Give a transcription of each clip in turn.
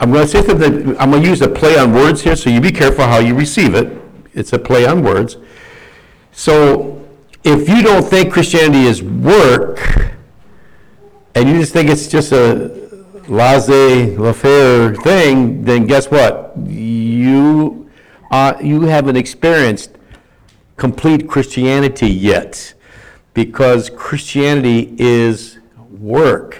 I'm going to say something, I'm going to use a play on words here, so you be careful how you receive it. It's a play on words. So if you don't think Christianity is work, and you just think it's just a laissez-faire thing, then guess what? You, uh, you haven't experienced complete Christianity yet, because Christianity is work.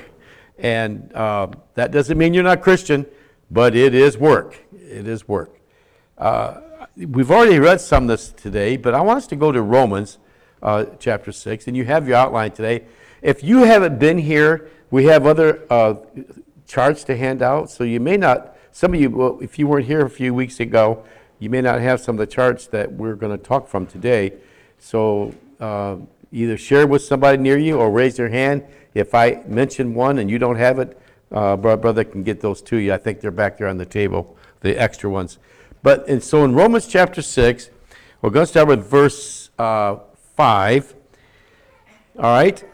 And uh, that doesn't mean you're not Christian, but it is work. It is work. Uh, we've already read some of this today, but I want us to go to Romans uh, chapter 6, and you have your outline today. If you haven't been here, we have other uh, charts to hand out, so you may not, some of you, well, if you weren't here a few weeks ago, you may not have some of the charts that we're going to talk from today. So uh, either share with somebody near you or raise your hand. If I mention one and you don't have it, uh, bro- brother can get those to you. I think they're back there on the table, the extra ones. But, and so in Romans chapter 6, we're going to start with verse uh, 5. All right?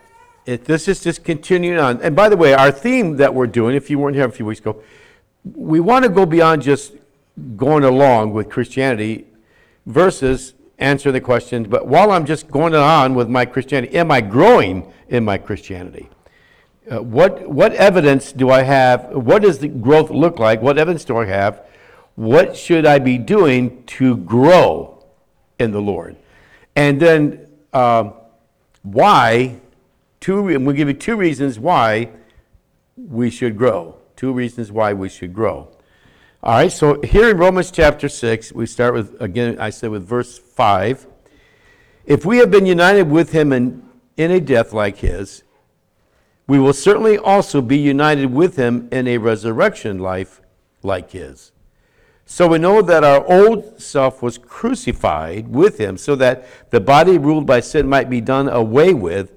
It, this is just continuing on. And by the way, our theme that we're doing, if you weren't here a few weeks ago, we want to go beyond just going along with Christianity versus answering the questions. But while I'm just going on with my Christianity, am I growing in my Christianity? Uh, what, what evidence do I have? What does the growth look like? What evidence do I have? What should I be doing to grow in the Lord? And then um, why? Two, and we'll give you two reasons why we should grow. Two reasons why we should grow. All right, so here in Romans chapter 6, we start with, again, I said with verse 5. If we have been united with him in, in a death like his, we will certainly also be united with him in a resurrection life like his. So we know that our old self was crucified with him so that the body ruled by sin might be done away with,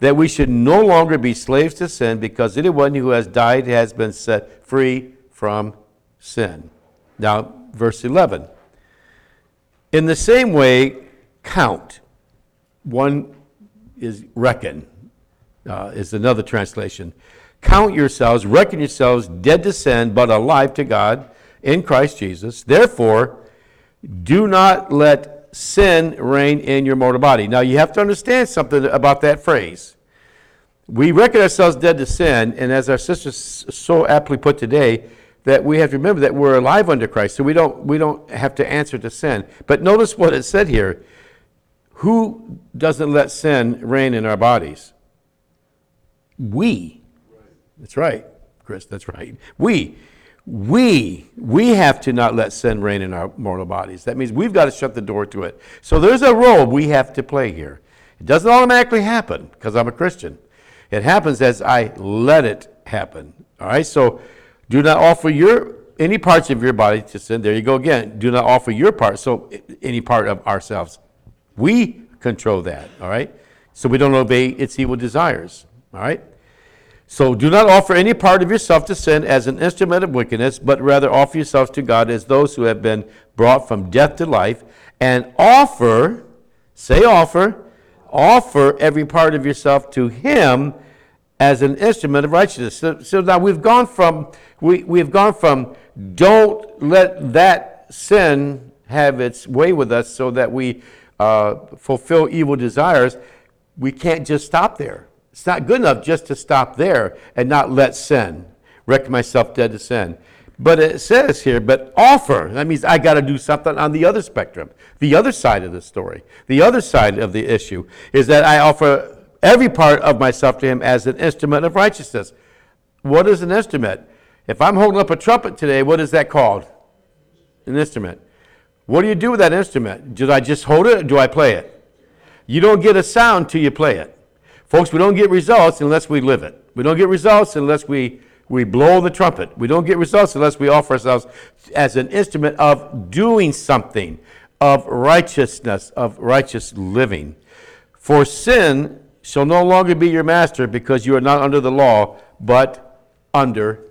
that we should no longer be slaves to sin because anyone who has died has been set free from sin. Now, verse 11. In the same way, count. One is reckon, uh, is another translation. Count yourselves, reckon yourselves dead to sin, but alive to God in Christ Jesus. Therefore, do not let sin reign in your mortal body. Now, you have to understand something about that phrase. We reckon ourselves dead to sin, and as our sister so aptly put today, that we have to remember that we're alive under Christ, so we don't, we don't have to answer to sin. But notice what it said here. Who doesn't let sin reign in our bodies? We. That's right, Chris, that's right. We. We, we have to not let sin reign in our mortal bodies. That means we've got to shut the door to it. So there's a role we have to play here. It doesn't automatically happen because I'm a Christian. It happens as I let it happen. All right, so do not offer your any parts of your body to sin. There you go again. Do not offer your part, so any part of ourselves. We control that, all right? So we don't obey its evil desires, all right? So do not offer any part of yourself to sin as an instrument of wickedness, but rather offer yourselves to God as those who have been brought from death to life, and offer, say offer, offer every part of yourself to Him as an instrument of righteousness. So, so now we've gone from we, we've gone from don't let that sin have its way with us so that we uh, fulfill evil desires. We can't just stop there. It's not good enough just to stop there and not let sin, reckon myself dead to sin. But it says here, but offer. That means I got to do something on the other spectrum, the other side of the story, the other side of the issue is that I offer every part of myself to Him as an instrument of righteousness. What is an instrument? If I'm holding up a trumpet today, what is that called? An instrument. What do you do with that instrument? Do I just hold it or do I play it? You don't get a sound till you play it. Folks, we don't get results unless we live it. We don't get results unless we, we blow the trumpet. We don't get results unless we offer ourselves as an instrument of doing something, of righteousness, of righteous living. For sin shall no longer be your master because you are not under the law, but under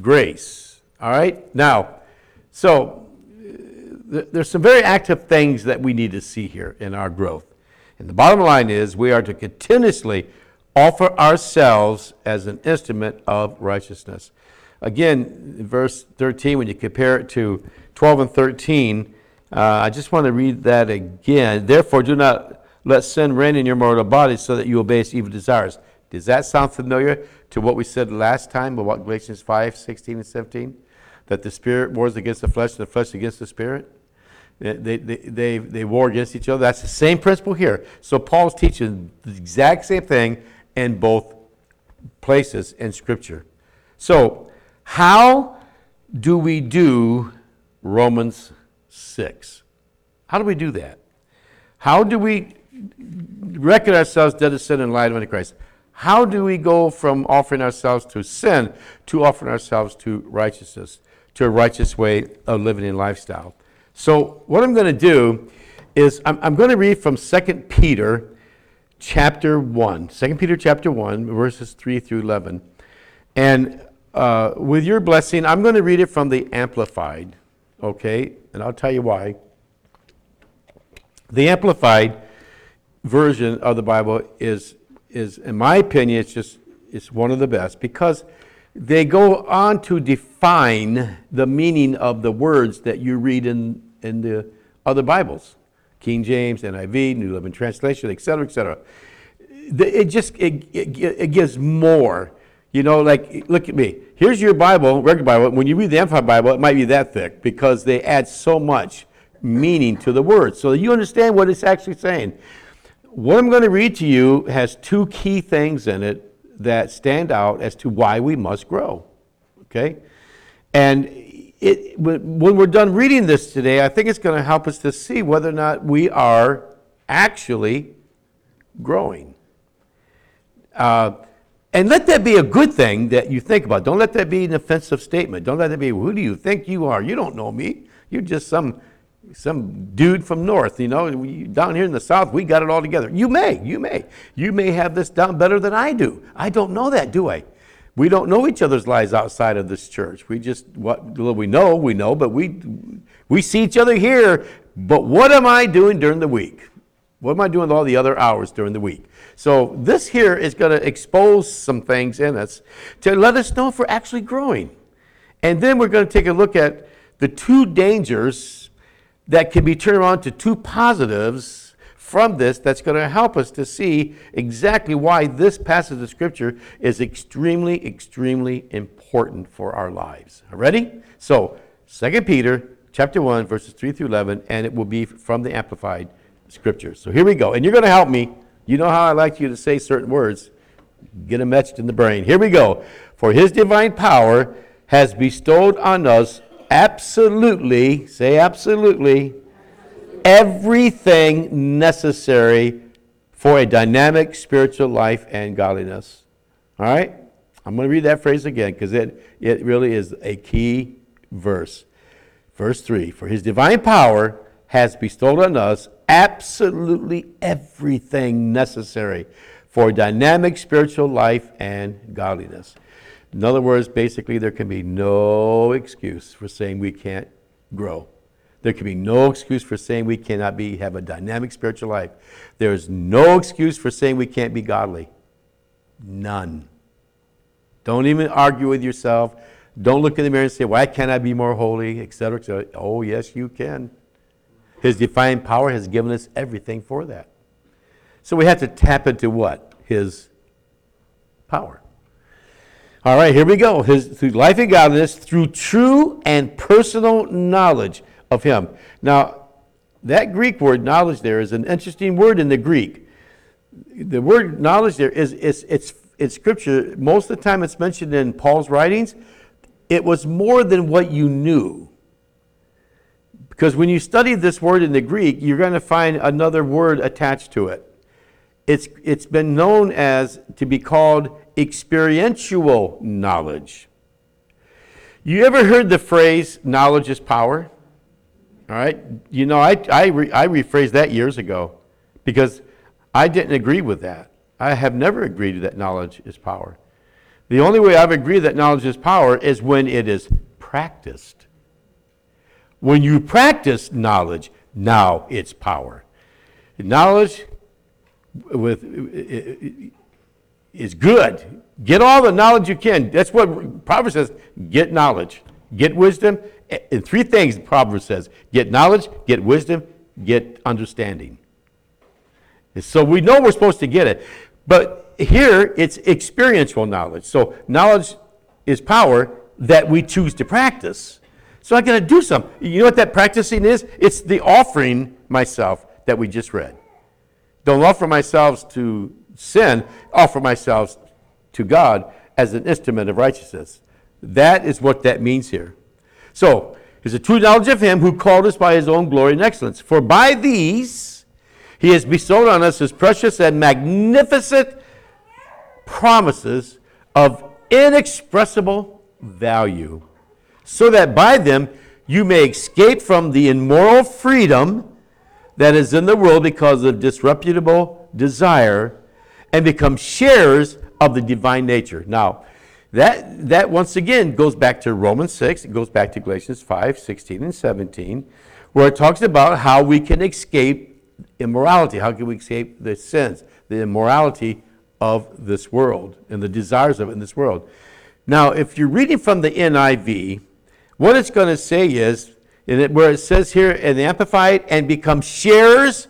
grace. All right? Now, so uh, there's some very active things that we need to see here in our growth. And the bottom line is we are to continuously offer ourselves as an instrument of righteousness. Again, verse 13, when you compare it to 12 and 13, uh, I just want to read that again. Therefore, do not let sin reign in your mortal body so that you obey its evil desires. Does that sound familiar to what we said last time about Galatians 5, 16 and 17? That the spirit wars against the flesh and the flesh against the spirit? They, they, they, they war against each other. That's the same principle here. So Paul's teaching the exact same thing in both places in Scripture. So, how do we do Romans 6? How do we do that? How do we reckon ourselves dead to sin and alive unto Christ? How do we go from offering ourselves to sin to offering ourselves to righteousness, to a righteous way of living and lifestyle? So, what I'm going to do is I'm, I'm going to read from 2 Peter chapter 1. 2 Peter chapter 1, verses 3 through 11. And uh, with your blessing, I'm going to read it from the Amplified, okay? And I'll tell you why. The Amplified version of the Bible is, is in my opinion, it's just it's one of the best because they go on to define the meaning of the words that you read in, in the other Bibles King James, NIV, New Living Translation, et cetera, et cetera. It just it, it, it gives more. You know, like, look at me. Here's your Bible, regular Bible. When you read the Amplified Bible, it might be that thick because they add so much meaning to the words. So you understand what it's actually saying. What I'm going to read to you has two key things in it that stand out as to why we must grow. Okay? And it, when we're done reading this today, I think it's going to help us to see whether or not we are actually growing. Uh, and let that be a good thing that you think about. Don't let that be an offensive statement. Don't let that be, who do you think you are? You don't know me. You're just some some dude from north, you know, down here in the south, we got it all together. You may, you may. You may have this down better than I do. I don't know that, do I? We don't know each other's lives outside of this church. We just, what little we know, we know, but we, we see each other here. But what am I doing during the week? What am I doing all the other hours during the week? So this here is going to expose some things in us to let us know if we're actually growing. And then we're going to take a look at the two dangers that can be turned around to two positives from this that's going to help us to see exactly why this passage of Scripture is extremely, extremely important for our lives. Ready? So, 2 Peter chapter 1, verses 3 through 11, and it will be from the Amplified Scripture. So here we go. And you're going to help me. You know how I like you to say certain words. Get them etched in the brain. Here we go. For his divine power has bestowed on us absolutely, say absolutely, everything necessary for a dynamic spiritual life and godliness. All right? I'm going to read that phrase again because it, it really is a key verse. Verse 3 For his divine power has bestowed on us absolutely everything necessary for dynamic spiritual life and godliness. In other words, basically, there can be no excuse for saying we can't grow. There can be no excuse for saying we cannot be have a dynamic spiritual life. There is no excuse for saying we can't be godly. None. Don't even argue with yourself. Don't look in the mirror and say, Why can't I be more holy? Etc. etc. Oh, yes, you can. His divine power has given us everything for that. So we have to tap into what? His power. All right, here we go. His through life and godliness, through true and personal knowledge of Him. Now, that Greek word knowledge there is an interesting word in the Greek. The word knowledge there is it's it's in Scripture. Most of the time, it's mentioned in Paul's writings. It was more than what you knew. Because when you study this word in the Greek, you're going to find another word attached to it. It's, it's been known as to be called experiential knowledge. You ever heard the phrase, knowledge is power? All right. You know, I, I, re, I rephrased that years ago because I didn't agree with that. I have never agreed that knowledge is power. The only way I've agreed that knowledge is power is when it is practiced. When you practice knowledge, now it's power. Knowledge with is good. Get all the knowledge you can. That's what Proverbs says get knowledge, get wisdom. And three things the Proverbs says get knowledge, get wisdom, get understanding. And so we know we're supposed to get it. But here it's experiential knowledge. So knowledge is power that we choose to practice. So I got to do something. You know what that practicing is? It's the offering myself that we just read. Don't offer myself to sin, offer myself to God as an instrument of righteousness. That is what that means here. So, is a true knowledge of him who called us by his own glory and excellence. For by these he has bestowed on us his precious and magnificent promises of inexpressible value, so that by them you may escape from the immoral freedom that is in the world because of disreputable desire and become sharers of the divine nature. Now, that, that once again goes back to Romans 6, it goes back to Galatians 5, 16 and 17, where it talks about how we can escape immorality, how can we escape the sins, the immorality of this world and the desires of it in this world. Now, if you're reading from the NIV, what it's going to say is, it, where it says here and the Amplified, and become sharers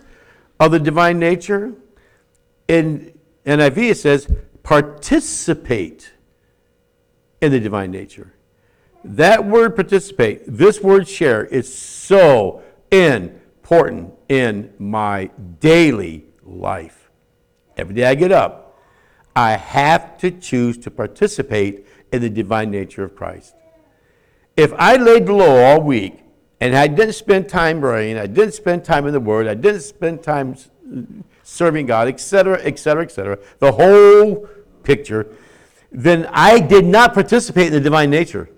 of the divine nature, in NIV it says, participate in the divine nature. That word participate, this word share, is so important in my daily life. Every day I get up, I have to choose to participate in the divine nature of Christ. If I laid low all week and I didn't spend time praying, I didn't spend time in the Word, I didn't spend time serving God, etc., etc., etc., the whole picture, then I did not participate in the divine nature.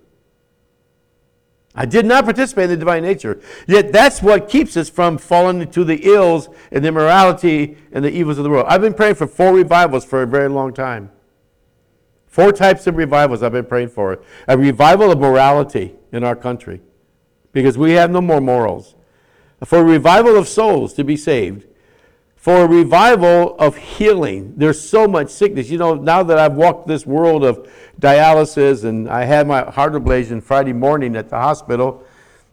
I did not participate in the divine nature. Yet that's what keeps us from falling into the ills and the immorality and the evils of the world. I've been praying for four revivals for a very long time. Four types of revivals I've been praying for. A revival of morality in our country because we have no more morals. For a revival of souls to be saved for a revival of healing. There's so much sickness. You know, now that I've walked this world of dialysis and I had my heart ablation Friday morning at the hospital,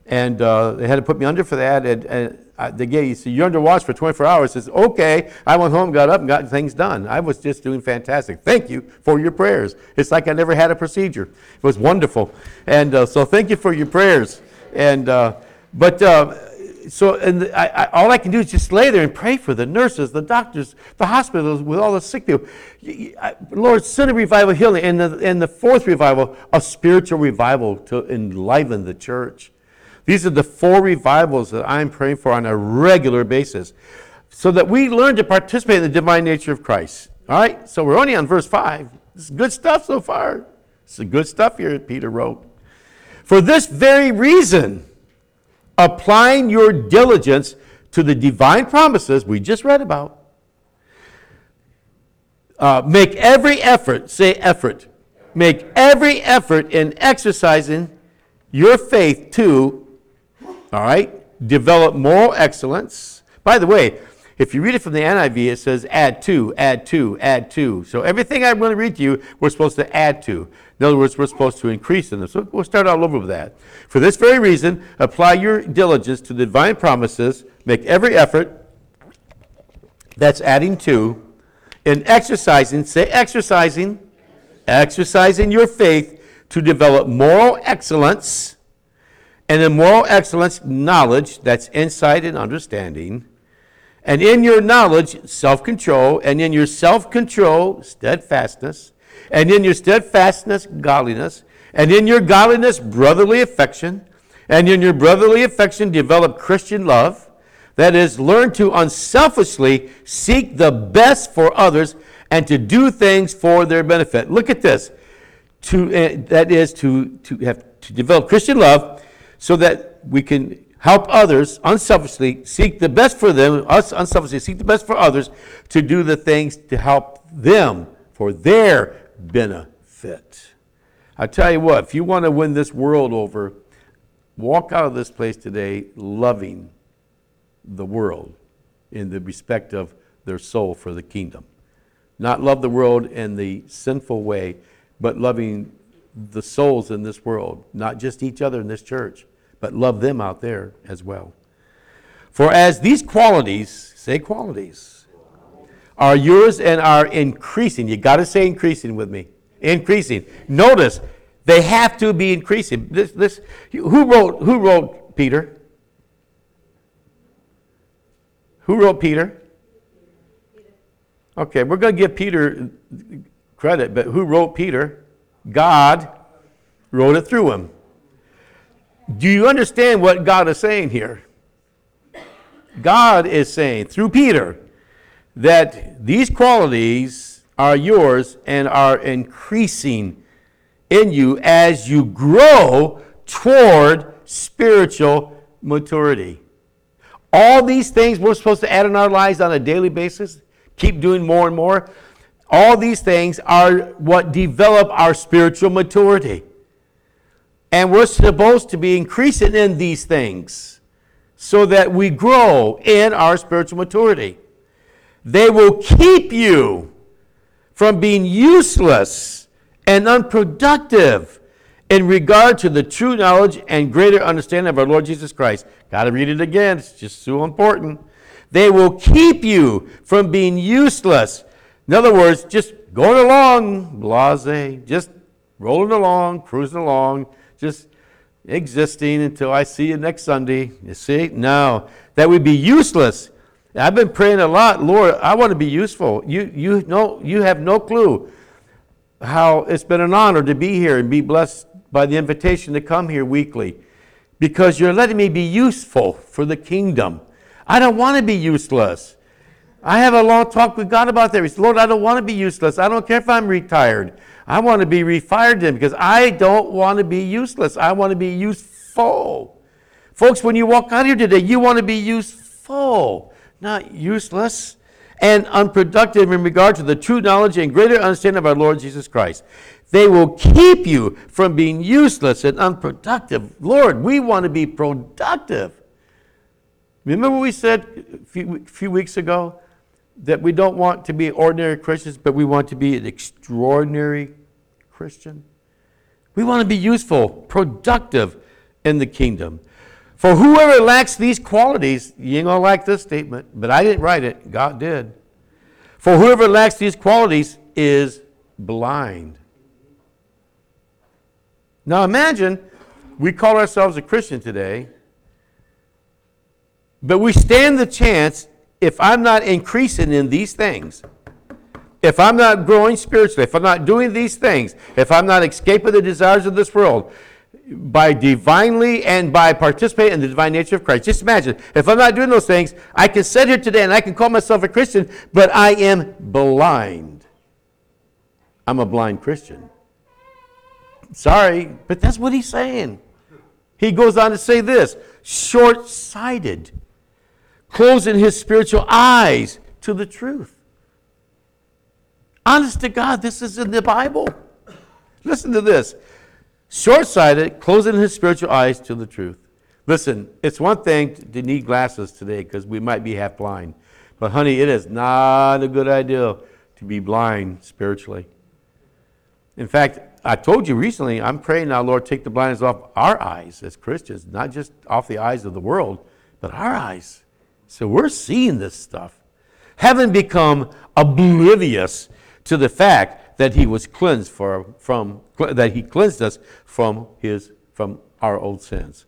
and uh, they had to put me under for that. And, and I, they gave you, so you're under watch for 24 hours. Says, okay. I went home, got up, and got things done. I was just doing fantastic. Thank you for your prayers. It's like I never had a procedure. It was wonderful. And uh, so thank you for your prayers. And, uh, but, uh, so and I, I, all I can do is just lay there and pray for the nurses, the doctors, the hospitals with all the sick people. Lord, send a revival healing. And the, and the fourth revival, a spiritual revival to enliven the church. These are the four revivals that I'm praying for on a regular basis so that we learn to participate in the divine nature of Christ. All right? So we're only on verse 5. This is good stuff so far. This is good stuff here, Peter wrote. For this very reason, applying your diligence to the divine promises we just read about. Uh, make every effort, say effort, make every effort in exercising your faith to, all right, develop moral excellence. By the way, if you read it from the NIV, it says add to, add to, add to. So everything I'm going to read to you, we're supposed to add to. In other words, we're supposed to increase in them. So we'll start all over with that. For this very reason, apply your diligence to the divine promises, make every effort, that's adding to, in exercising, say exercising, exercising your faith to develop moral excellence, and in moral excellence, knowledge, that's insight and understanding and in your knowledge, self control, and in your self control, steadfastness, and in your steadfastness, godliness, and in your godliness, brotherly affection, and in your brotherly affection, develop Christian love. That is, learn to unselfishly seek the best for others and to do things for their benefit. Look at this. To, uh, that is, to, to, have, to develop Christian love so that we can help others unselfishly, seek the best for them, us unselfishly, seek the best for others, to do the things to help them for their benefit. I tell you what, if you want to win this world over, walk out of this place today loving the world in the respect of their soul for the kingdom. Not love the world in the sinful way, but loving the souls in this world, not just each other in this church, but love them out there as well. For as these qualities, say qualities, are yours and are increasing, you got to say increasing with me. Increasing. Notice, they have to be increasing. This, this, who wrote, who wrote Peter? Who wrote Peter? Okay, we're going to give Peter credit, but who wrote Peter? God wrote it through him. Do you understand what God is saying here? God is saying through Peter that these qualities are yours and are increasing in you as you grow toward spiritual maturity. All these things we're supposed to add in our lives on a daily basis, keep doing more and more. All these things are what develop our spiritual maturity. And we're supposed to be increasing in these things so that we grow in our spiritual maturity. They will keep you from being useless and unproductive in regard to the true knowledge and greater understanding of our Lord Jesus Christ. Got to read it again, it's just so important. They will keep you from being useless. In other words, just going along, blase, just rolling along, cruising along, just existing until I see you next Sunday. You see? No, that would be useless. I've been praying a lot, Lord, I want to be useful. You, you, know, you have no clue how it's been an honor to be here and be blessed by the invitation to come here weekly because you're letting me be useful for the kingdom. I don't want to be useless. I have a long talk with God about that. He said, Lord, I don't want to be useless. I don't care if I'm retired. I want to be refired then because I don't want to be useless. I want to be useful. Folks, when you walk out here today, you want to be useful, not useless and unproductive in regard to the true knowledge and greater understanding of our Lord Jesus Christ. They will keep you from being useless and unproductive. Lord, we want to be productive. Remember what we said a few, few weeks ago? That we don't want to be ordinary Christians, but we want to be an extraordinary Christian. We want to be useful, productive in the kingdom. For whoever lacks these qualities, you ain't to like this statement, but I didn't write it, God did. For whoever lacks these qualities is blind. Now imagine we call ourselves a Christian today, but we stand the chance if I'm not increasing in these things, if I'm not growing spiritually, if I'm not doing these things, if I'm not escaping the desires of this world, by divinely and by participating in the divine nature of Christ. Just imagine, if I'm not doing those things, I can sit here today and I can call myself a Christian, but I am blind. I'm a blind Christian. Sorry, but that's what he's saying. He goes on to say this short sighted, closing his spiritual eyes to the truth. Honest to God, this is in the Bible. Listen to this short sighted, closing his spiritual eyes to the truth. Listen, it's one thing to need glasses today because we might be half blind. But, honey, it is not a good idea to be blind spiritually. In fact, I told you recently, I'm praying now, Lord, take the blindness off our eyes as Christians, not just off the eyes of the world, but our eyes. So we're seeing this stuff. Having become oblivious to the fact that he was cleansed for, from that he cleansed us from his from our old sins.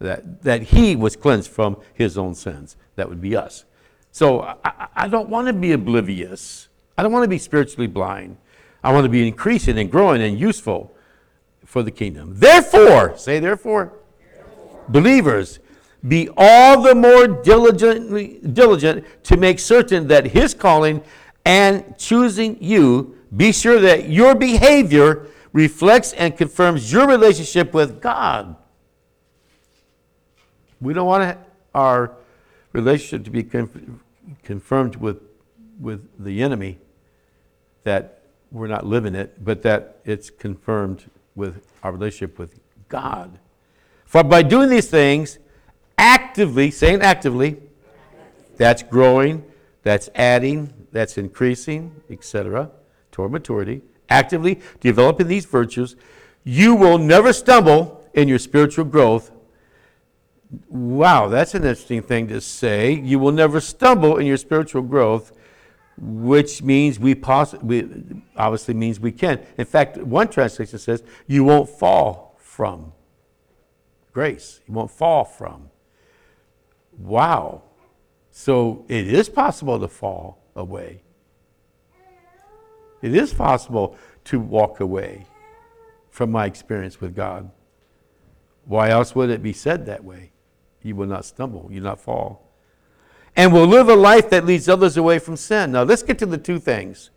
That that he was cleansed from his own sins. That would be us. So I, I don't want to be oblivious. I don't want to be spiritually blind. I want to be increasing and growing and useful for the kingdom. Therefore, say therefore, therefore. believers, be all the more diligently diligent to make certain that his calling and choosing you, be sure that your behavior reflects and confirms your relationship with God. We don't want our relationship to be confirmed with, with the enemy, that we're not living it, but that it's confirmed with our relationship with God. For by doing these things, actively, saying actively, that's growing, that's adding, that's increasing, etc., toward maturity, actively developing these virtues, you will never stumble in your spiritual growth. Wow, that's an interesting thing to say. You will never stumble in your spiritual growth, which means we, poss- we obviously means we can. In fact, one translation says you won't fall from grace. You won't fall from. Wow. So it is possible to fall away. It is possible to walk away from my experience with God. Why else would it be said that way? You will not stumble, you will not fall. And will live a life that leads others away from sin. Now let's get to the two things.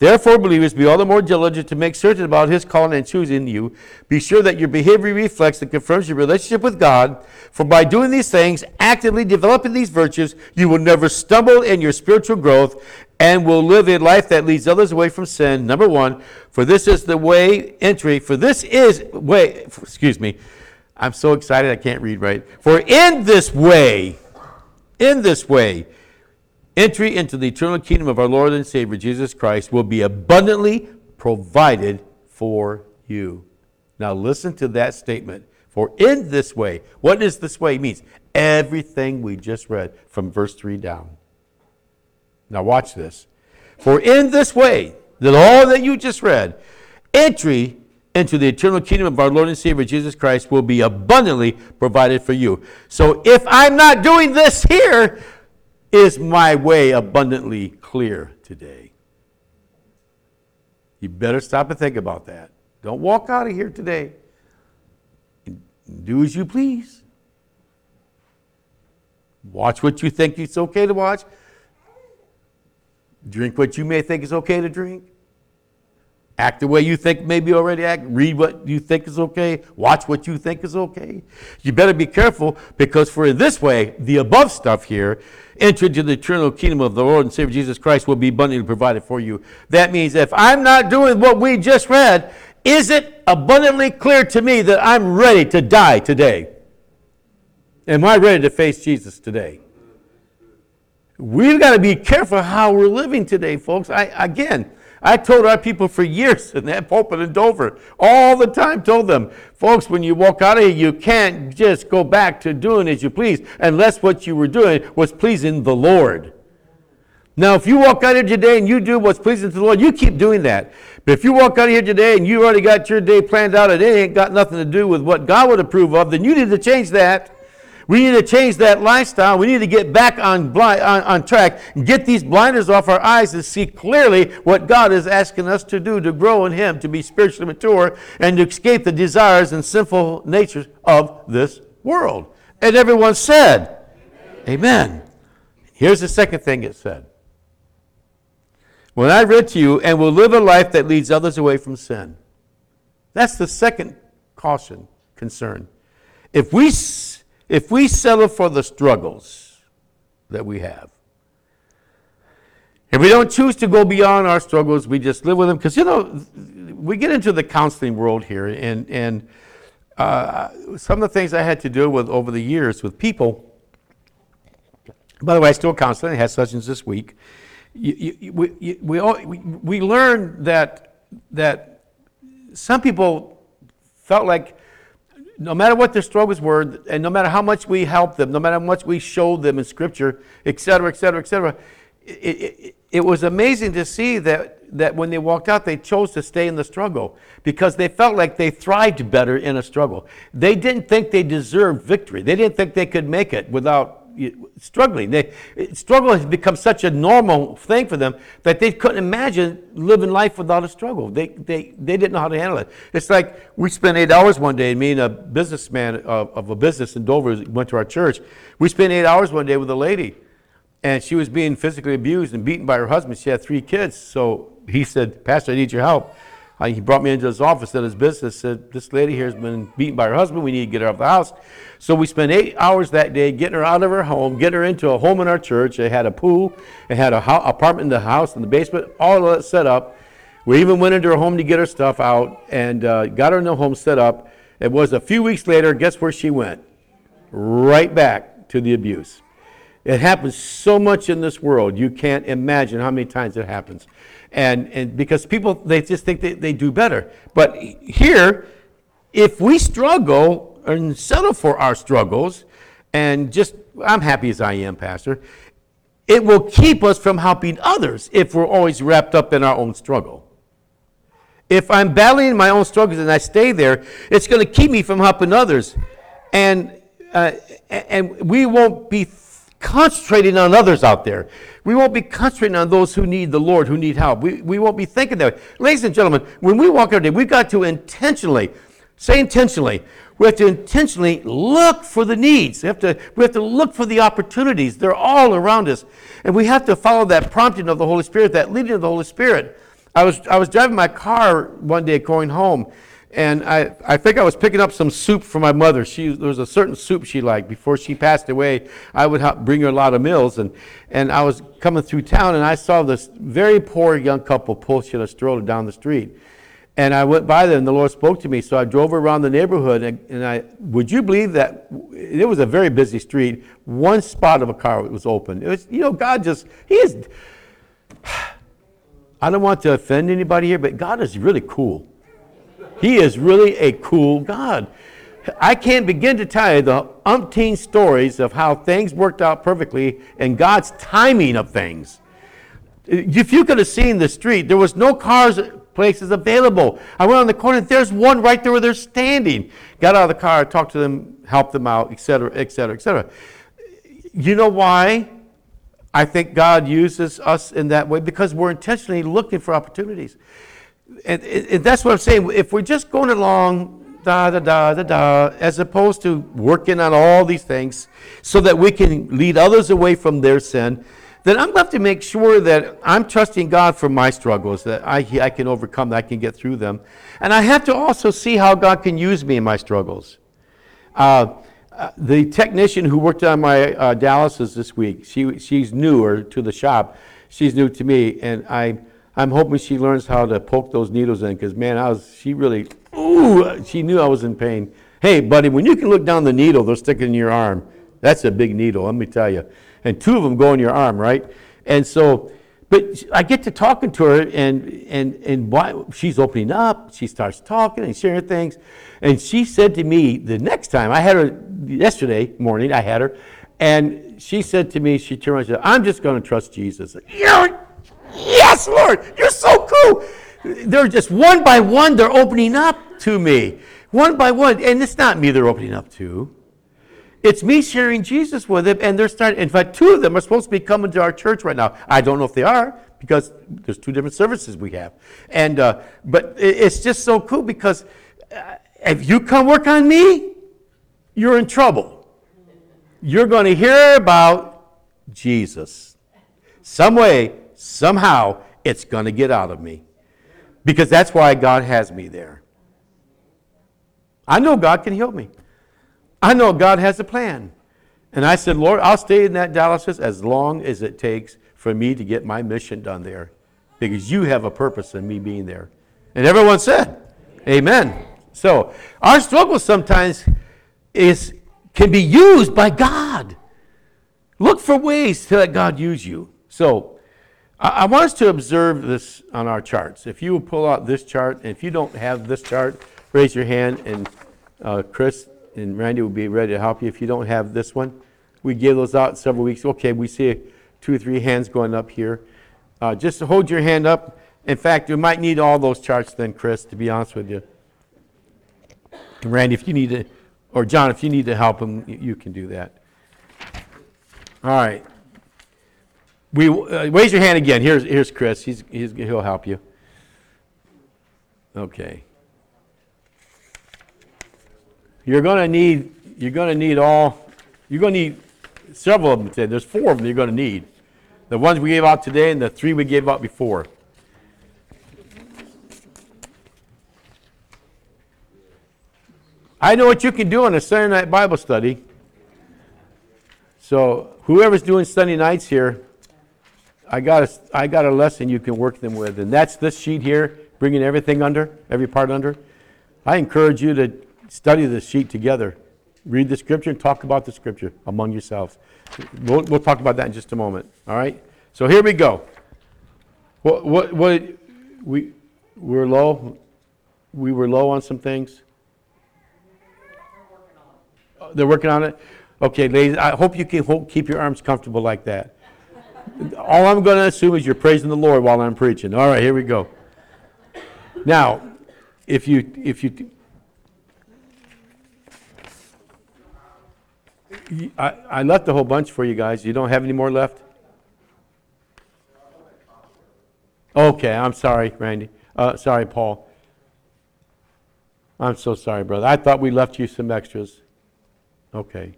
Therefore, believers, be all the more diligent to make certain about his calling and choosing you. Be sure that your behavior reflects and confirms your relationship with God. For by doing these things, actively developing these virtues, you will never stumble in your spiritual growth and will live a life that leads others away from sin. Number one, for this is the way entry. For this is way, excuse me. I'm so excited I can't read right. For in this way, in this way, entry into the eternal kingdom of our Lord and Savior Jesus Christ will be abundantly provided for you. Now listen to that statement. For in this way, what does this way means? Everything we just read from verse 3 down. Now watch this. For in this way, that all that you just read, entry into the eternal kingdom of our Lord and Savior Jesus Christ will be abundantly provided for you. So if I'm not doing this here, is my way abundantly clear today? You better stop and think about that. Don't walk out of here today. Do as you please. Watch what you think it's okay to watch. Drink what you may think is okay to drink. Act the way you think maybe already act. Read what you think is okay. Watch what you think is okay. You better be careful because for this way, the above stuff here, enter into the eternal kingdom of the Lord and Savior Jesus Christ will be abundantly provided for you. That means if I'm not doing what we just read, is it abundantly clear to me that I'm ready to die today? Am I ready to face Jesus today? We've got to be careful how we're living today, folks. I, again, I told our people for years in that pulpit in Dover, all the time told them, folks, when you walk out of here, you can't just go back to doing as you please unless what you were doing was pleasing the Lord. Now, if you walk out of here today and you do what's pleasing to the Lord, you keep doing that. But if you walk out of here today and you already got your day planned out and it ain't got nothing to do with what God would approve of, then you need to change that. We need to change that lifestyle. We need to get back on, blind, on, on track and get these blinders off our eyes and see clearly what God is asking us to do to grow in Him, to be spiritually mature, and to escape the desires and sinful natures of this world. And everyone said, Amen. Amen. Here's the second thing it said. When I read to you, and will live a life that leads others away from sin. That's the second caution, concern. If we if we settle for the struggles that we have, if we don't choose to go beyond our struggles, we just live with them. Because, you know, we get into the counseling world here, and, and uh, some of the things I had to deal with over the years with people. By the way, I still counsel. I had sessions this week. You, you, we, you, we, all, we, we learned that, that some people felt like no matter what their struggles were, and no matter how much we helped them, no matter how much we showed them in Scripture, et cetera, et cetera, et cetera, it, it, it was amazing to see that, that when they walked out, they chose to stay in the struggle because they felt like they thrived better in a struggle. They didn't think they deserved victory. They didn't think they could make it without struggling. They, struggle has become such a normal thing for them that they couldn't imagine living life without a struggle. They, they, they didn't know how to handle it. It's like we spent eight hours one day, me and a businessman of, of a business in Dover went to our church. We spent eight hours one day with a lady, and she was being physically abused and beaten by her husband. She had three kids. So he said, Pastor, I need your help. Uh, he brought me into his office at his business, said, This lady here has been beaten by her husband. We need to get her out of the house. So we spent eight hours that day getting her out of her home, getting her into a home in our church. They had a pool, they had an ho- apartment in the house, in the basement, all of that set up. We even went into her home to get her stuff out and uh, got her in the home set up. It was a few weeks later, guess where she went? Right back to the abuse. It happens so much in this world, you can't imagine how many times it happens. And, and because people, they just think they, they do better. But here, if we struggle and settle for our struggles, and just, I'm happy as I am, Pastor, it will keep us from helping others if we're always wrapped up in our own struggle. If I'm battling my own struggles and I stay there, it's going to keep me from helping others. And, uh, and we won't be concentrating on others out there. We won't be concentrating on those who need the Lord, who need help. We, we won't be thinking that way. Ladies and gentlemen, when we walk every day, we've got to intentionally, say intentionally, we have to intentionally look for the needs. We have to, we have to look for the opportunities. They're all around us. And we have to follow that prompting of the Holy Spirit, that leading of the Holy Spirit. I was, I was driving my car one day going home, and I, I think I was picking up some soup for my mother. She, there was a certain soup she liked. Before she passed away, I would bring her a lot of meals. And, and I was coming through town, and I saw this very poor young couple pushing a stroller down the street. And I went by them and the Lord spoke to me. So I drove around the neighborhood, and, and I would you believe that it was a very busy street. One spot of a car was open. It was, you know, God just He is. I don't want to offend anybody here, but God is really cool. He is really a cool God. I can't begin to tell you the umpteen stories of how things worked out perfectly and God's timing of things. If you could have seen the street, there was no cars places available. I went on the corner, there's one right there where they're standing. Got out of the car, talked to them, helped them out, etc., etc., etc. You know why I think God uses us in that way? Because we're intentionally looking for opportunities and, and that's what I'm saying. If we're just going along, da da da da da, as opposed to working on all these things so that we can lead others away from their sin, then I'm going to make sure that I'm trusting God for my struggles, that I, I can overcome, that I can get through them. And I have to also see how God can use me in my struggles. Uh, uh, the technician who worked on my uh, dialysis this week, she, she's newer to the shop. She's new to me, and I I'm hoping she learns how to poke those needles in because, man, I was, she really, ooh, she knew I was in pain. Hey, buddy, when you can look down the needle, they're sticking in your arm. That's a big needle, let me tell you. And two of them go in your arm, right? And so, but I get to talking to her, and and and why, she's opening up. She starts talking and sharing things, and she said to me the next time I had her yesterday morning. I had her, and she said to me, she turned around and said, "I'm just going to trust Jesus." You're Lord, you're so cool. They're just one by one, they're opening up to me. One by one. And it's not me they're opening up to. It's me sharing Jesus with them, and they're starting. In fact, two of them are supposed to be coming to our church right now. I don't know if they are because there's two different services we have. And uh, but it's just so cool because uh, if you come work on me, you're in trouble. You're going to hear about Jesus some way somehow it's going to get out of me. Because that's why God has me there. I know God can heal me. I know God has a plan. And I said, Lord, I'll stay in that dialysis as long as it takes for me to get my mission done there. Because you have a purpose in me being there. And everyone said, Amen. So our struggle sometimes is can be used by God. Look for ways to let God use you. So I, want us to observe this on our charts. If you will pull out this chart, and if you don't have this chart, raise your hand, and uh, Chris and Randy will be ready to help you. If you don't have this one, we gave those out several weeks. Okay, we see two or three hands going up here. Uh, just hold your hand up. In fact, we might need all those charts then, Chris, to be honest with you. And Randy, if you need to, or John, if you need to help him, you can do that. All right. We, uh, raise your hand again. Here's, here's Chris. He's, he's, he'll help you. Okay. You're going to need, you're going to need all, you're going to need several of them today. There's four of them you're going to need. The ones we gave out today and the three we gave out before. I know what you can do on a Sunday night Bible study. So whoever's doing Sunday nights here, I got, a, I got a lesson you can work them with, and that's this sheet here, bringing everything under, every part under. I encourage you to study this sheet together. read the scripture and talk about the scripture among yourselves. We'll, we'll talk about that in just a moment. All right? So here we go. What, what, what, we, we're low. We were low on some things. They're working on it? Okay, ladies, I hope you can keep your arms comfortable like that. All I'm going to assume is you're praising the Lord while I'm preaching. All right, here we go. Now, if you, if you, I, I left a whole bunch for you guys. You don't have any more left? Okay, I'm sorry, Randy. Uh, sorry, Paul. I'm so sorry, brother. I thought we left you some extras. Okay.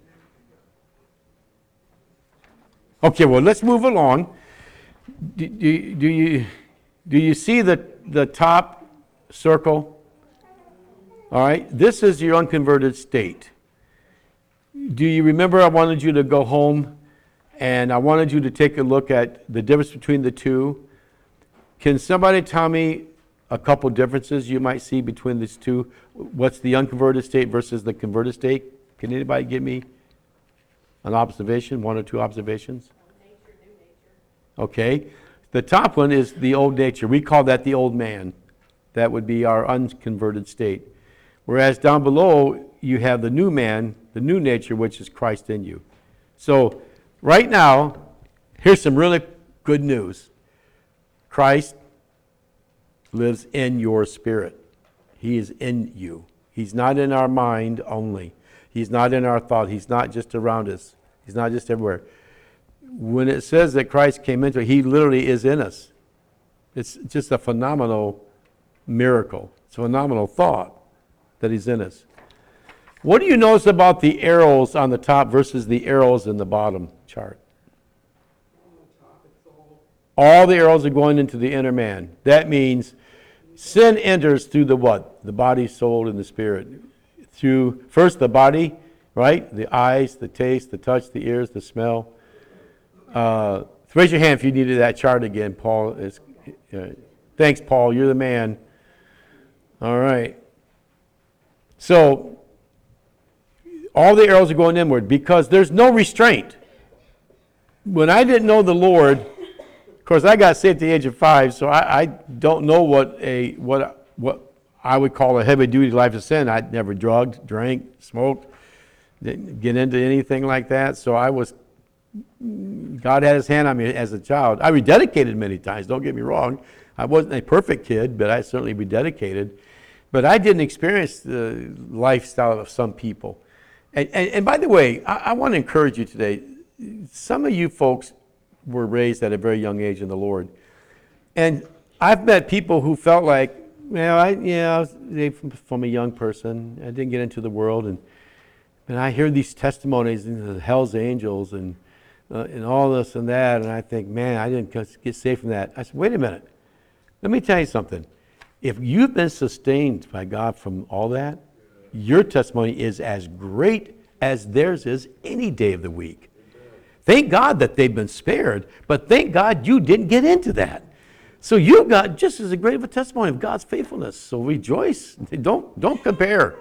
Okay, well, let's move along. Do, do, do you, do you see the, the top circle? All right, this is your unconverted state. Do you remember I wanted you to go home and I wanted you to take a look at the difference between the two? Can somebody tell me a couple differences you might see between these two? What's the unconverted state versus the converted state? Can anybody give me an observation, one or two observations? Okay. The top one is the old nature. We call that the old man. That would be our unconverted state. Whereas down below, you have the new man, the new nature, which is Christ in you. So, right now, here's some really good news Christ lives in your spirit, He is in you. He's not in our mind only, He's not in our thought, He's not just around us, He's not just everywhere. When it says that Christ came into it, He literally is in us. It's just a phenomenal miracle. It's a phenomenal thought that He's in us. What do you notice about the arrows on the top versus the arrows in the bottom chart? All the arrows are going into the inner man. That means sin enters through the what? The body, soul, and the spirit. First the body, right? The eyes, the taste, the touch, the ears, the smell. Uh, raise your hand if you needed that chart again, Paul. Is, uh, thanks, Paul. You're the man. All right. So all the arrows are going inward because there's no restraint. When I didn't know the Lord, of course, I got saved at the age of five, so I, I don't know what a what what I would call a heavy duty life of sin. I'd never drugged, drank, smoked, didn't get into anything like that. So I was God had His hand on me as a child. I rededicated many times. Don't get me wrong. I wasn't a perfect kid, but I certainly rededicated. But I didn't experience the lifestyle of some people. And, and, and by the way, I, I want to encourage you today. Some of you folks were raised at a very young age in the Lord. And I've met people who felt like, well, I, yeah, I was from, from a young person. I didn't get into the world. And, and I hear these testimonies and the Hell's Angels and, uh, and all this and that. And I think, man, I didn't get saved from that. I said, wait a minute. Let me tell you something. If you've been sustained by God from all that, your testimony is as great as theirs is any day of the week. Thank God that they've been spared, but thank God you didn't get into that. So you've got just as great of a testimony of God's faithfulness. So rejoice. Don't, don't compare.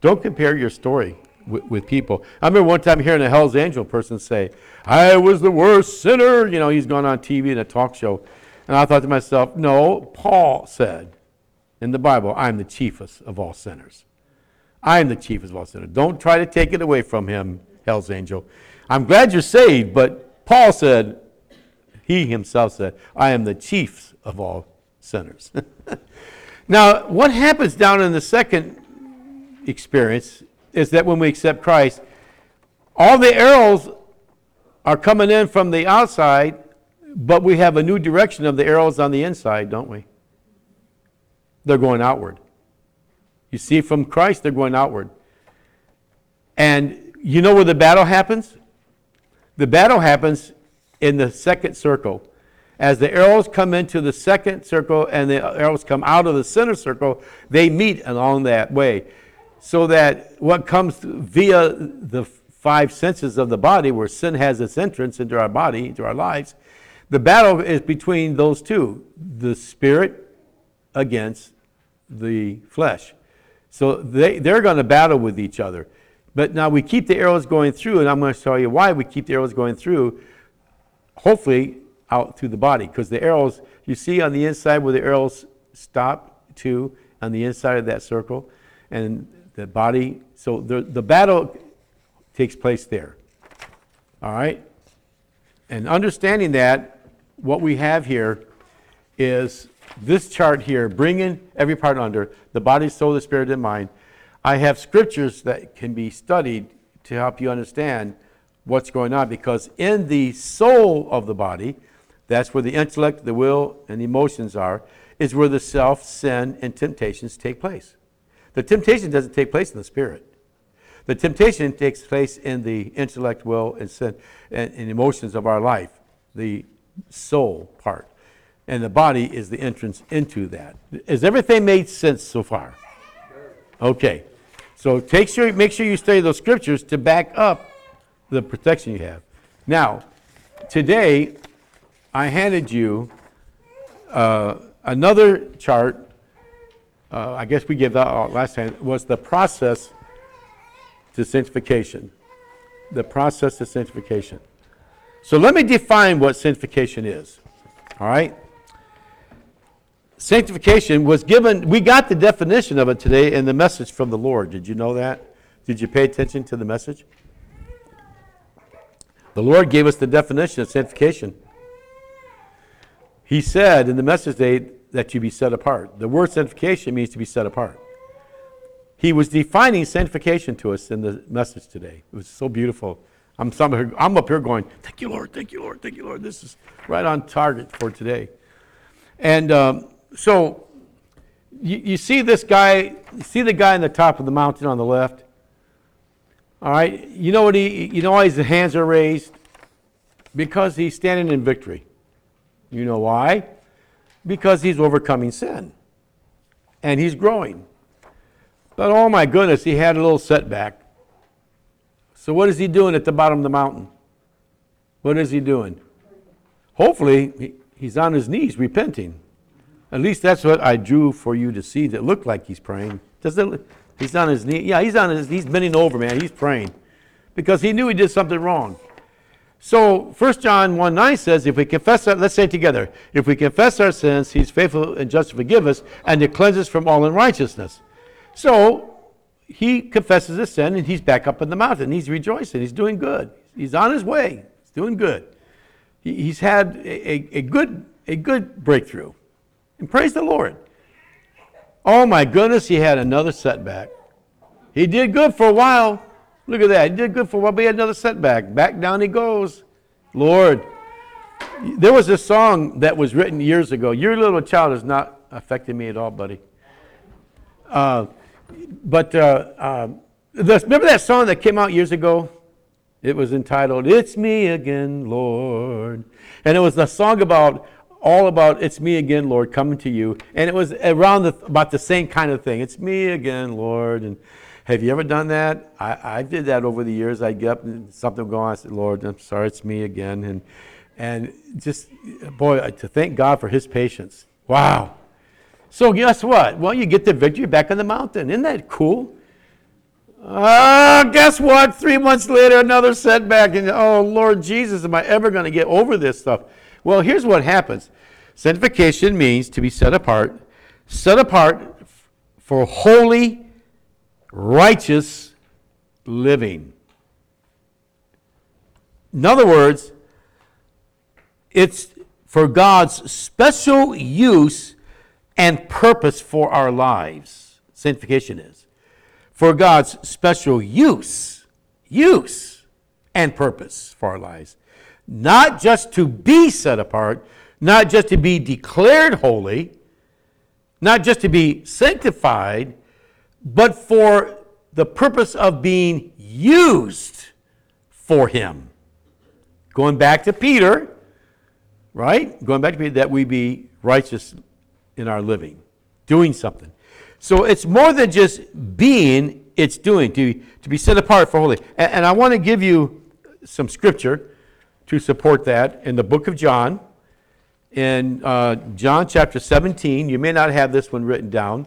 Don't compare your story with, with people. I remember one time hearing a Hell's Angel person say, I was the worst sinner. You know, he's gone on TV in a talk show. And I thought to myself, no, Paul said in the Bible, I'm the chiefest of all sinners. I am the chiefest of all sinners. Don't try to take it away from him, Hell's Angel. I'm glad you're saved, but Paul said, he himself said, I am the chief of all sinners. now, what happens down in the second experience is that when we accept Christ, all the arrows are coming in from the outside, but we have a new direction of the arrows on the inside, don't we? They're going outward. You see, from Christ, they're going outward. And you know where the battle happens? The battle happens in the second circle. As the arrows come into the second circle and the arrows come out of the center circle, they meet along that way. So that what comes via the five senses of the body, where sin has its entrance into our body, into our lives, the battle is between those two the spirit against the flesh. So they, they're going to battle with each other. But now we keep the arrows going through, and I'm going to show you why we keep the arrows going through, hopefully out through the body. Because the arrows, you see on the inside where the arrows stop to, on the inside of that circle, and the body, so the, the battle takes place there. All right? And understanding that, what we have here is this chart here, bringing every part under the body, soul, the spirit, and mind. I have scriptures that can be studied to help you understand what's going on because in the soul of the body, that's where the intellect, the will, and the emotions are, is where the self, sin, and temptations take place. The temptation doesn't take place in the spirit. The temptation takes place in the intellect, will, and sin, and, and emotions of our life, the soul part. And the body is the entrance into that. Has everything made sense so far? Okay. So take sure, make sure you study those scriptures to back up the protection you have. Now, today, I handed you uh, another chart. Uh, I guess we gave that out last time. Was the process to sanctification. The process to sanctification. So let me define what sanctification is. All right? Sanctification was given, we got the definition of it today in the message from the Lord. Did you know that? Did you pay attention to the message? The Lord gave us the definition of sanctification. He said in the message day that you be set apart. The word sanctification means to be set apart. He was defining sanctification to us in the message today. It was so beautiful. I'm, I'm up here going, Thank you, Lord, thank you, Lord, thank you, Lord. This is right on target for today. And um, so you, you see this guy, you see the guy on the top of the mountain on the left? All right, you know what he, you know why his hands are raised? Because he's standing in victory. You know why? Because he's overcoming sin. And he's growing. But oh my goodness, he had a little setback. So what is he doing at the bottom of the mountain? What is he doing? Hopefully, he's on his knees repenting. At least that's what I drew for you to see that looked like he's praying. Does it, he's on his knee. Yeah, he's on his he's bending over, man. He's praying. Because he knew he did something wrong. So 1 John 1 9 says, if we confess our, let's say together, if we confess our sins, he's faithful and just to forgive us and to cleanse us from all unrighteousness. So he confesses his sin and he's back up in the mountain. He's rejoicing. He's doing good. He's on his way. He's doing good. He, he's had a, a, a, good, a good breakthrough. And praise the Lord. Oh my goodness, he had another setback. He did good for a while. Look at that. He did good for a while, but he had another setback. Back down he goes. Lord. There was a song that was written years ago. Your little child has not affected me at all, buddy. Uh, but uh, uh, the, remember that song that came out years ago? It was entitled "It's Me Again, Lord," and it was a song about all about "It's Me Again, Lord, coming to you," and it was around the, about the same kind of thing. "It's me again, Lord," and have you ever done that? I, I did that over the years. I'd get up and something would go on. I said, "Lord, I'm sorry, it's me again," and and just boy, to thank God for His patience. Wow, so guess what? Well, you get the victory back on the mountain. Isn't that cool? Uh, guess what? Three months later, another setback. And oh, Lord Jesus, am I ever going to get over this stuff? Well, here's what happens sanctification means to be set apart, set apart for holy, righteous living. In other words, it's for God's special use and purpose for our lives. Sanctification is. For God's special use, use, and purpose for our lives. Not just to be set apart, not just to be declared holy, not just to be sanctified, but for the purpose of being used for Him. Going back to Peter, right? Going back to Peter, that we be righteous in our living, doing something. So it's more than just being, it's doing, to, to be set apart for holy. And, and I want to give you some scripture to support that in the book of John. In uh, John chapter 17, you may not have this one written down,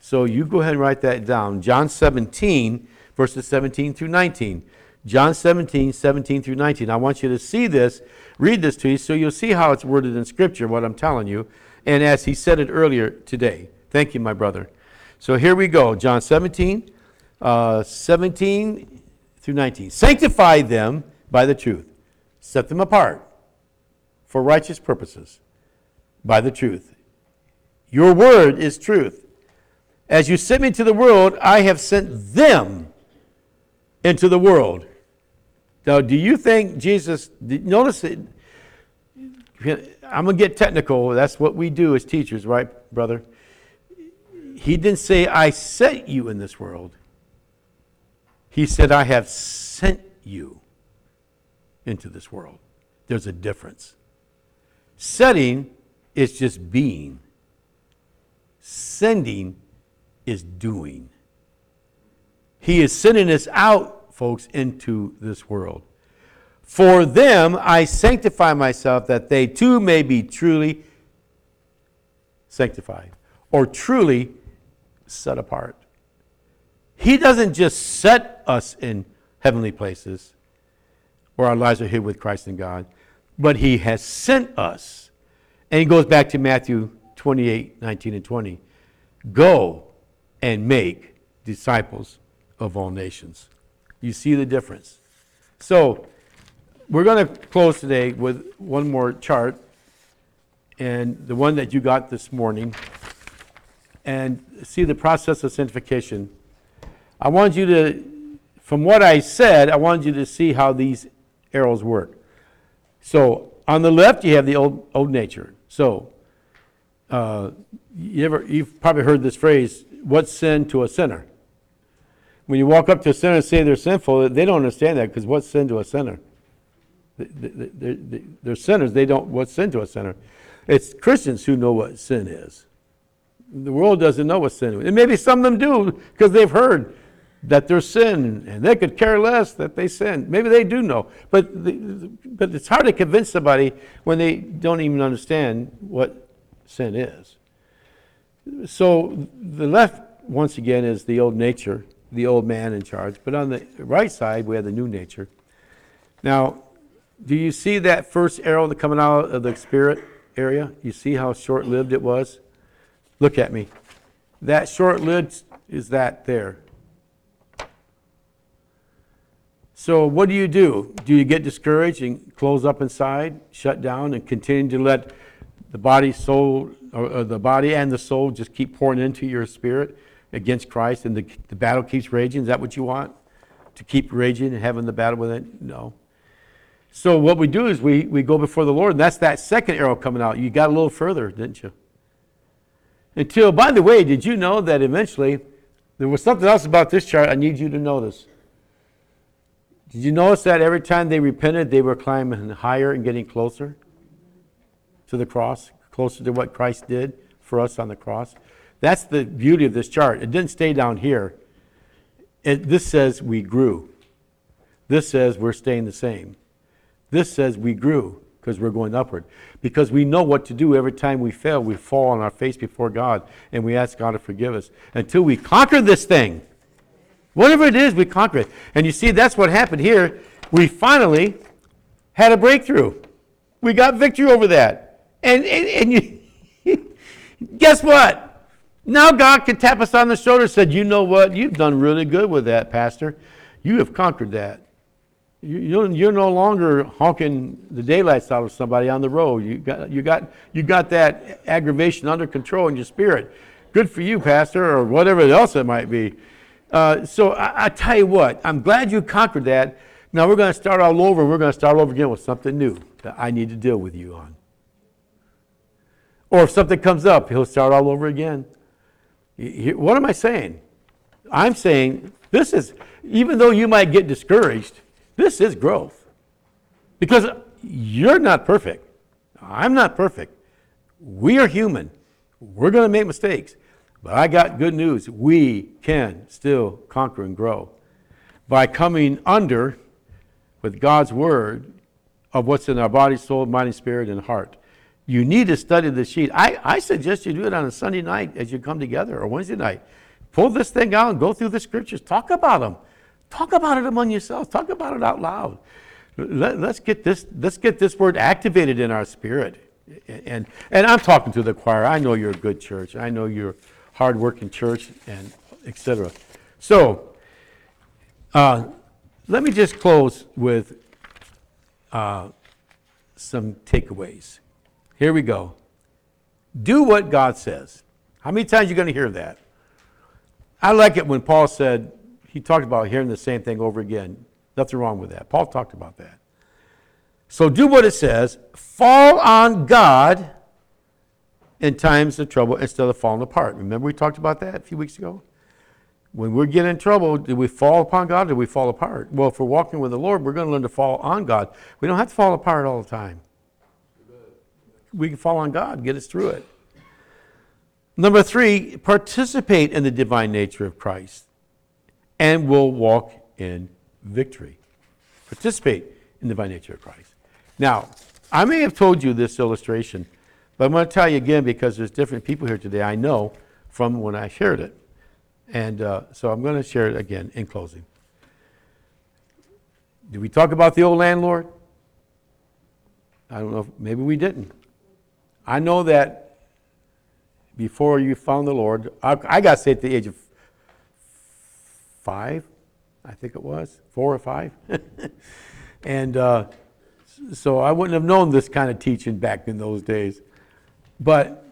so you go ahead and write that down. John 17, verses 17 through 19. John 17, 17 through 19. I want you to see this, read this to you, so you'll see how it's worded in Scripture, what I'm telling you, and as he said it earlier today. Thank you, my brother. So here we go. John 17, uh, 17 through 19. Sanctify them by the truth, set them apart for righteous purposes by the truth. Your word is truth. As you sent me to the world, I have sent them into the world. Now, do you think Jesus, notice it, I'm going to get technical. That's what we do as teachers, right, brother? He didn't say, I sent you in this world. He said, I have sent you into this world. There's a difference. Setting is just being, sending is doing. He is sending us out folks, into this world. For them I sanctify myself, that they too may be truly sanctified or truly set apart. He doesn't just set us in heavenly places where our lives are hid with Christ and God, but He has sent us. And he goes back to Matthew 28 19 and 20. Go and make disciples of all nations. You see the difference. So, we're going to close today with one more chart, and the one that you got this morning, and see the process of sanctification. I want you to, from what I said, I want you to see how these arrows work. So, on the left, you have the old, old nature. So, uh, you ever, you've probably heard this phrase, what's sin to a sinner? When you walk up to a sinner and say they're sinful, they don't understand that because what's sin to a sinner? They're sinners. They don't. What's sin to a sinner? It's Christians who know what sin is. The world doesn't know what sin is. And maybe some of them do because they've heard that they're sin and they could care less that they sin. Maybe they do know. But, the, but it's hard to convince somebody when they don't even understand what sin is. So the left, once again, is the old nature the old man in charge. But on the right side, we have the new nature. Now, do you see that first arrow coming out of the spirit area? You see how short lived it was? Look at me. That short lived is that there. So, what do you do? Do you get discouraged and close up inside, shut down, and continue to let the body, soul, or the body and the soul just keep pouring into your spirit? against Christ and the, the battle keeps raging? Is that what you want? To keep raging and having the battle with it? No. So what we do is we, we go before the Lord, and that's that second arrow coming out. You got a little further, didn't you? Until, by the way, did you know that eventually there was something else about this chart I need you to notice? Did you notice that every time they repented, they were climbing higher and getting closer to the cross, closer to what Christ did for us on the cross? That's the beauty of this chart. It didn't stay down here. It, this says we grew. This says we're staying the same. This says we grew because we're going upward. Because we know what to do every time we fail. We fall on our face before God and we ask God to forgive us until we conquer this thing. Whatever it is, we conquer it. And you see, that's what happened here. We finally had a breakthrough. We got victory over that. And, and, and you, guess what? Now God can tap us on the shoulder and said, you know what? You've done really good with that, Pastor. You have conquered that. You, you're no longer honking the daylights out of somebody on the road. You got, you, got, you got that aggravation under control in your spirit. Good for you, Pastor, or whatever else it might be. Uh, so I, I tell you what, I'm glad you conquered that. Now we're going to start all over. and We're going to start over again with something new that I need to deal with you on. Or if something comes up, he'll start all over again. What am I saying? I'm saying this is, even though you might get discouraged, this is growth. Because you're not perfect. I'm not perfect. We are human. We're going to make mistakes. But I got good news. We can still conquer and grow by coming under with God's word of what's in our body, soul, mind, spirit, and heart. You need to study the sheet. I, I suggest you do it on a Sunday night as you come together or Wednesday night. Pull this thing out and go through the scriptures. Talk about them. Talk about it among yourselves. Talk about it out loud. Let, us get this, let's get this word activated in our spirit. And, and I'm talking to the choir. I know you're a good church. I know you're hardworking church, and etc. So, uh, let me just close with uh, some takeaways. Here we go. Do what God says. How many times are you going to hear that? I like it when Paul said, he talked about hearing the same thing over again. Nothing wrong with that. Paul talked about that. So do what it says. Fall on God in times of trouble instead of falling apart. Remember we talked about that a few weeks ago? When we get in trouble, do we fall upon God or do we fall apart? Well, if we're walking with the Lord, we're going to learn to fall on God. We don't have to fall apart all the time. We can fall on God, get us through it. Number three, participate in the divine nature of Christ and we'll walk in victory. Participate in the divine nature of Christ. Now, I may have told you this illustration, but I'm going to tell you again because there's different people here today I know from when I shared it. And uh, so I'm going to share it again in closing. Did we talk about the old landlord? I don't know, if, maybe we didn't. I know that before you found the Lord, I, I got saved at the age of five, I think it was, four or five. and uh, so I wouldn't have known this kind of teaching back in those days. But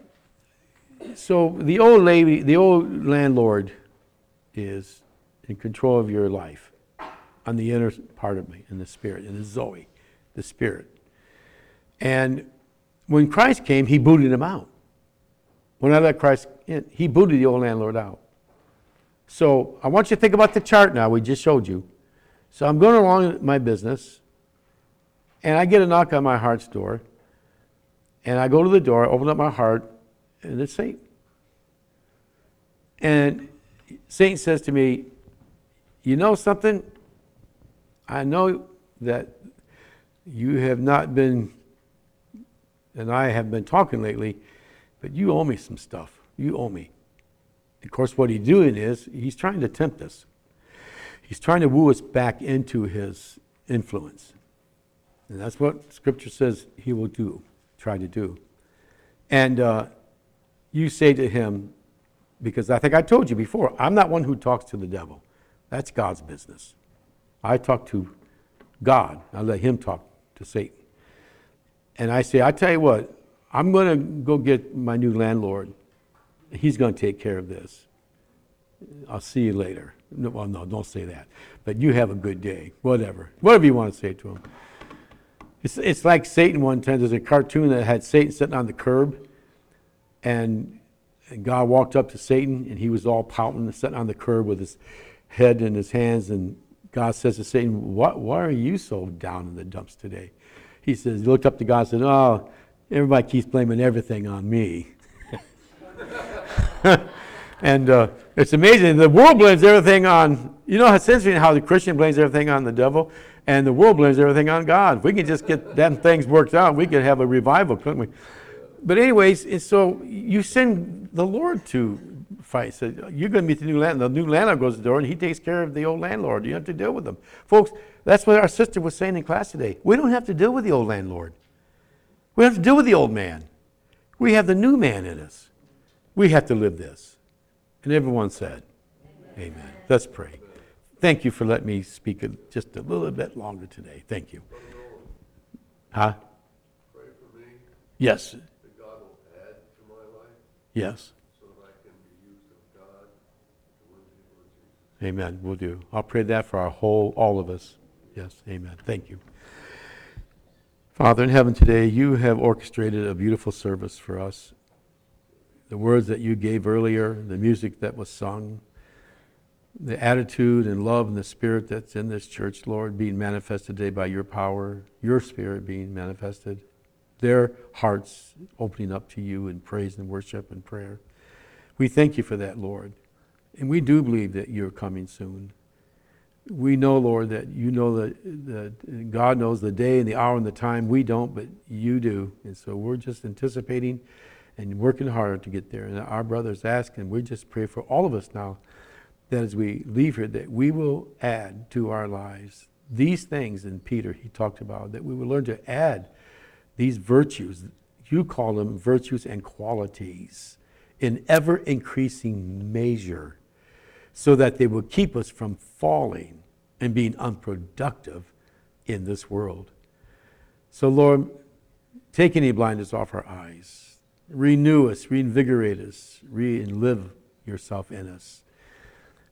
so the old lady, the old landlord is in control of your life on the inner part of me, in the spirit, in the Zoe, the spirit. And when Christ came, he booted him out. When I let Christ in, he booted the old landlord out. So I want you to think about the chart now we just showed you. So I'm going along my business, and I get a knock on my heart's door, and I go to the door, I open up my heart, and it's Satan. And Satan says to me, You know something? I know that you have not been, and I have been talking lately, but you owe me some stuff. You owe me. Of course, what he's doing is he's trying to tempt us. He's trying to woo us back into his influence. And that's what Scripture says he will do, try to do. And uh, you say to him, because I think I told you before, I'm not one who talks to the devil. That's God's business. I talk to God. I let him talk to Satan. And I say, I tell you what, I'm going to go get my new landlord he's going to take care of this. I'll see you later. No, well, no, don't say that. But you have a good day. Whatever. Whatever you want to say to him. It's, it's like Satan one time. There's a cartoon that had Satan sitting on the curb, and, and God walked up to Satan, and he was all pouting, and sitting on the curb with his head in his hands. And God says to Satan, what, Why are you so down in the dumps today? He says, He looked up to God and said, Oh, everybody keeps blaming everything on me. and uh, it's amazing. The world blames everything on, you know, it's interesting how the Christian blames everything on the devil, and the world blames everything on God. If we can just get them things worked out, we could have a revival, couldn't we? But anyways, so you send the Lord to fight. So you're going to meet the new landlord. The new landlord goes to the door, and he takes care of the old landlord. You have to deal with them. Folks, that's what our sister was saying in class today. We don't have to deal with the old landlord. We have to deal with the old man. We have the new man in us. We have to live this. And everyone said, Amen. Amen. Let's pray. Thank you for letting me speak just a little bit longer today. Thank you. Huh? Pray for me. Yes. That God will add to my life. Yes. So that I can be used of God to win people Jesus. Amen. We'll do. I'll pray that for our whole, all of us. Yes. Amen. Thank you. Father in heaven, today you have orchestrated a beautiful service for us the words that you gave earlier, the music that was sung, the attitude and love and the spirit that's in this church, Lord, being manifested today by your power, your spirit being manifested, their hearts opening up to you in praise and worship and prayer. We thank you for that, Lord. And we do believe that you're coming soon. We know, Lord, that you know that, God knows the day and the hour and the time. We don't, but you do. And so we're just anticipating and working hard to get there. And our brothers ask, and we just pray for all of us now that as we leave here, that we will add to our lives these things in Peter he talked about, that we will learn to add these virtues. You call them virtues and qualities in ever increasing measure, so that they will keep us from falling and being unproductive in this world. So, Lord, take any blindness off our eyes. Renew us, reinvigorate us, re-live yourself in us.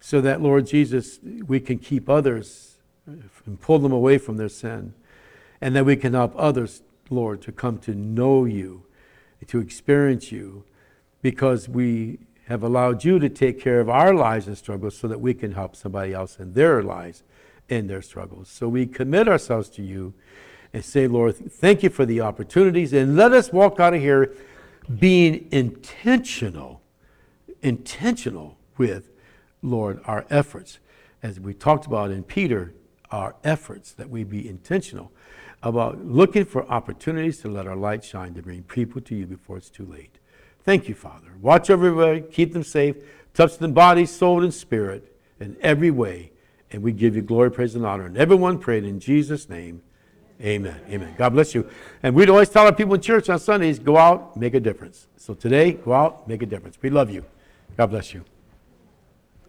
So that, Lord Jesus, we can keep others and pull them away from their sin. And that we can help others, Lord, to come to know you, to experience you, because we have allowed you to take care of our lives and struggles so that we can help somebody else in their lives in their struggles. So we commit ourselves to you and say, Lord, thank you for the opportunities, and let us walk out of here being intentional, intentional with, Lord, our efforts. As we talked about in Peter, our efforts, that we be intentional about looking for opportunities to let our light shine to bring people to you before it's too late. Thank you, Father. Watch everybody, keep them safe, touch them body, soul, and spirit in every way. And we give you glory, praise, and honor. And everyone prayed in Jesus' name. Amen. Amen. God bless you. And we'd always tell our people in church on Sundays go out, make a difference. So today, go out, make a difference. We love you. God bless you.